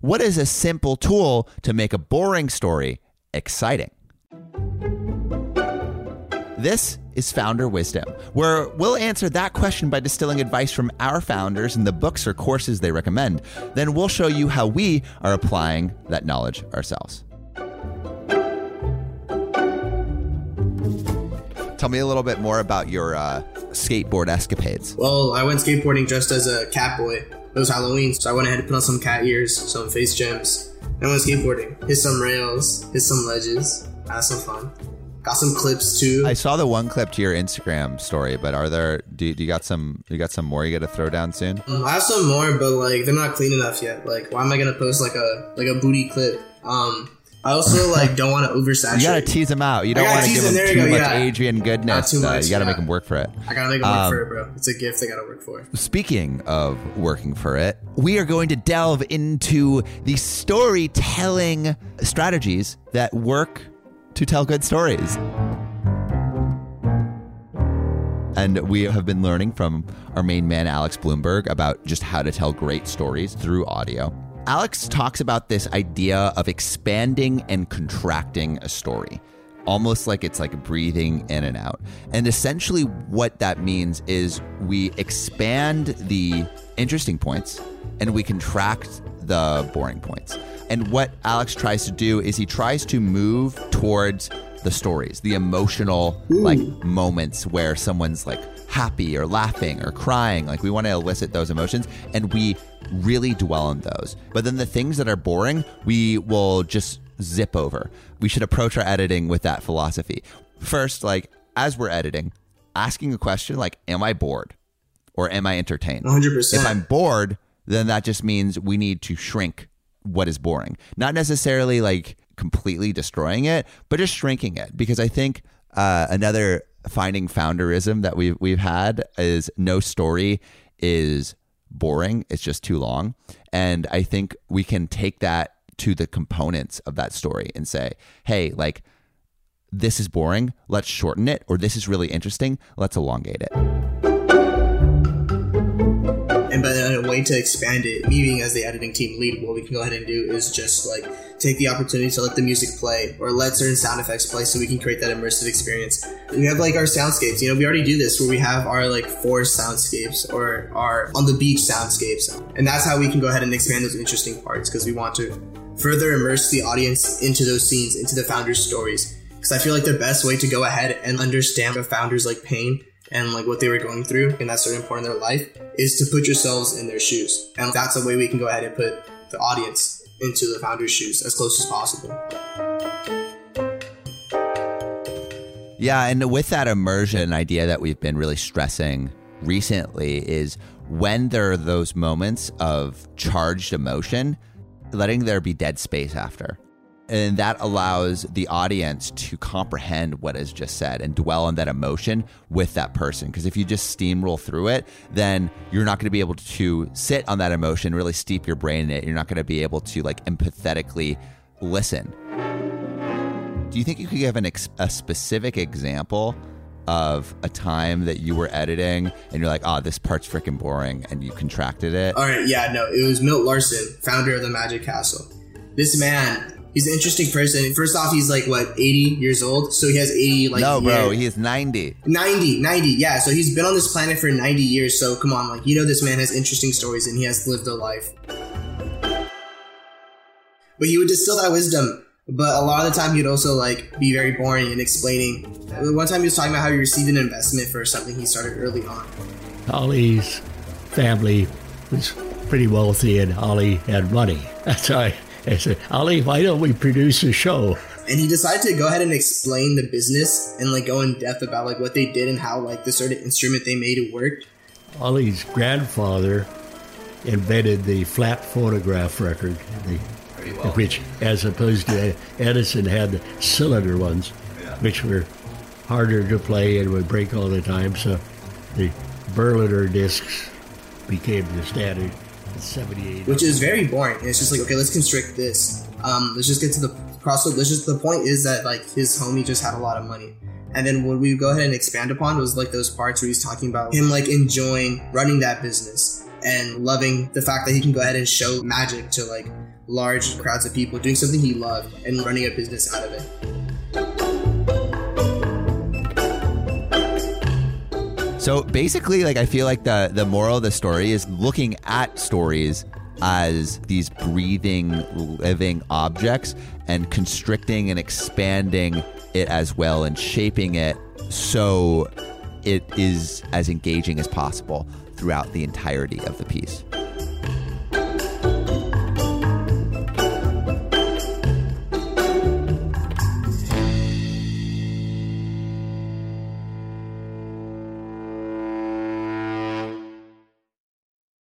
What is a simple tool to make a boring story exciting? This is Founder Wisdom, where we'll answer that question by distilling advice from our founders and the books or courses they recommend. Then we'll show you how we are applying that knowledge ourselves. Tell me a little bit more about your uh, skateboard escapades. Well, I went skateboarding dressed as a cat boy. It was Halloween, so I went ahead and put on some cat ears, some face gems, and went skateboarding. Hit some rails, hit some ledges, had some fun. Got some clips too. I saw the one clip to your Instagram story, but are there? Do you, do you got some? You got some more you got to throw down soon? Um, I have some more, but like they're not clean enough yet. Like, why am I gonna post like a like a booty clip? Um, I also like don't want to oversaturate. You gotta tease them out. You don't want to give them. them There too much yeah. Adrian goodness. Not too Uh, much, you gotta yeah. make them work for it. I gotta make them work Um, for it, bro. It's a gift. They gotta work for. it. Speaking of working for it, we are going to delve into the storytelling strategies that work to tell good stories. And we have been learning from our main man, Alex Blumberg, about just how to tell great stories through audio. Alex talks about this idea of expanding and contracting a story, almost like it's like breathing in and out. And essentially, what that means is we expand the interesting points and we contract the boring points. And what Alex tries to do is he tries to move towards the stories, the emotional like moments where someone's like happy or laughing or crying. Like we want to elicit those emotions and we really dwell on those. But then the things that are boring, we will just zip over. We should approach our editing with that philosophy. First, like as we're editing, asking a question like, Am I bored? Or am I entertained? 100%. If I'm bored, then that just means we need to shrink what is boring. Not necessarily like completely destroying it, but just shrinking it. Because I think uh, another finding founderism that we've we've had is no story is boring. It's just too long. And I think we can take that to the components of that story and say, hey, like this is boring, let's shorten it, or this is really interesting, let's elongate it. And but a way to expand it, me being as the editing team lead, what we can go ahead and do is just like take the opportunity to let the music play or let certain sound effects play so we can create that immersive experience. We have like our soundscapes, you know, we already do this where we have our like forest soundscapes or our on the beach soundscapes. And that's how we can go ahead and expand those interesting parts because we want to further immerse the audience into those scenes, into the founders' stories. Because I feel like the best way to go ahead and understand a founder's like pain and like what they were going through in that certain point in their life is to put yourselves in their shoes. And that's a way we can go ahead and put the audience into the founder's shoes as close as possible. Yeah, and with that immersion idea that we've been really stressing recently is when there are those moments of charged emotion, letting there be dead space after. And that allows the audience to comprehend what is just said and dwell on that emotion with that person. Because if you just steamroll through it, then you're not going to be able to sit on that emotion, really steep your brain in it. You're not going to be able to like empathetically listen. Do you think you could give an ex- a specific example of a time that you were editing and you're like, oh, this part's freaking boring, and you contracted it? All right, yeah, no, it was Milt Larsen, founder of the Magic Castle. This man, he's an interesting person. First off, he's like what 80 years old, so he has 80 like no, bro, year- he is 90. 90, 90, yeah. So he's been on this planet for 90 years. So come on, like you know, this man has interesting stories and he has lived a life. But he would distill that wisdom. But a lot of the time, he'd also like be very boring in explaining. One time, he was talking about how he received an investment for something he started early on. Ollie's family was pretty wealthy and Ollie had money. That's why I said, Ali, why don't we produce a show? and he decided to go ahead and explain the business and like go in depth about like what they did and how like the sort of instrument they made it worked. Ali's grandfather invented the flat phonograph record. The which, as opposed to Edison, had the cylinder ones, which were harder to play and would break all the time. So the Berliner discs became the standard. In 78. which is very boring. It's just like, okay, let's constrict this. Um, let's just get to the crossroad. Let's just the point is that like his homie just had a lot of money. And then what we go ahead and expand upon was like those parts where he's talking about him like enjoying running that business and loving the fact that he can go ahead and show magic to like large crowds of people, doing something he loved and running a business out of it. So basically, like I feel like the the moral of the story is looking at stories as these breathing, living objects and constricting and expanding it as well and shaping it so it is as engaging as possible throughout the entirety of the piece.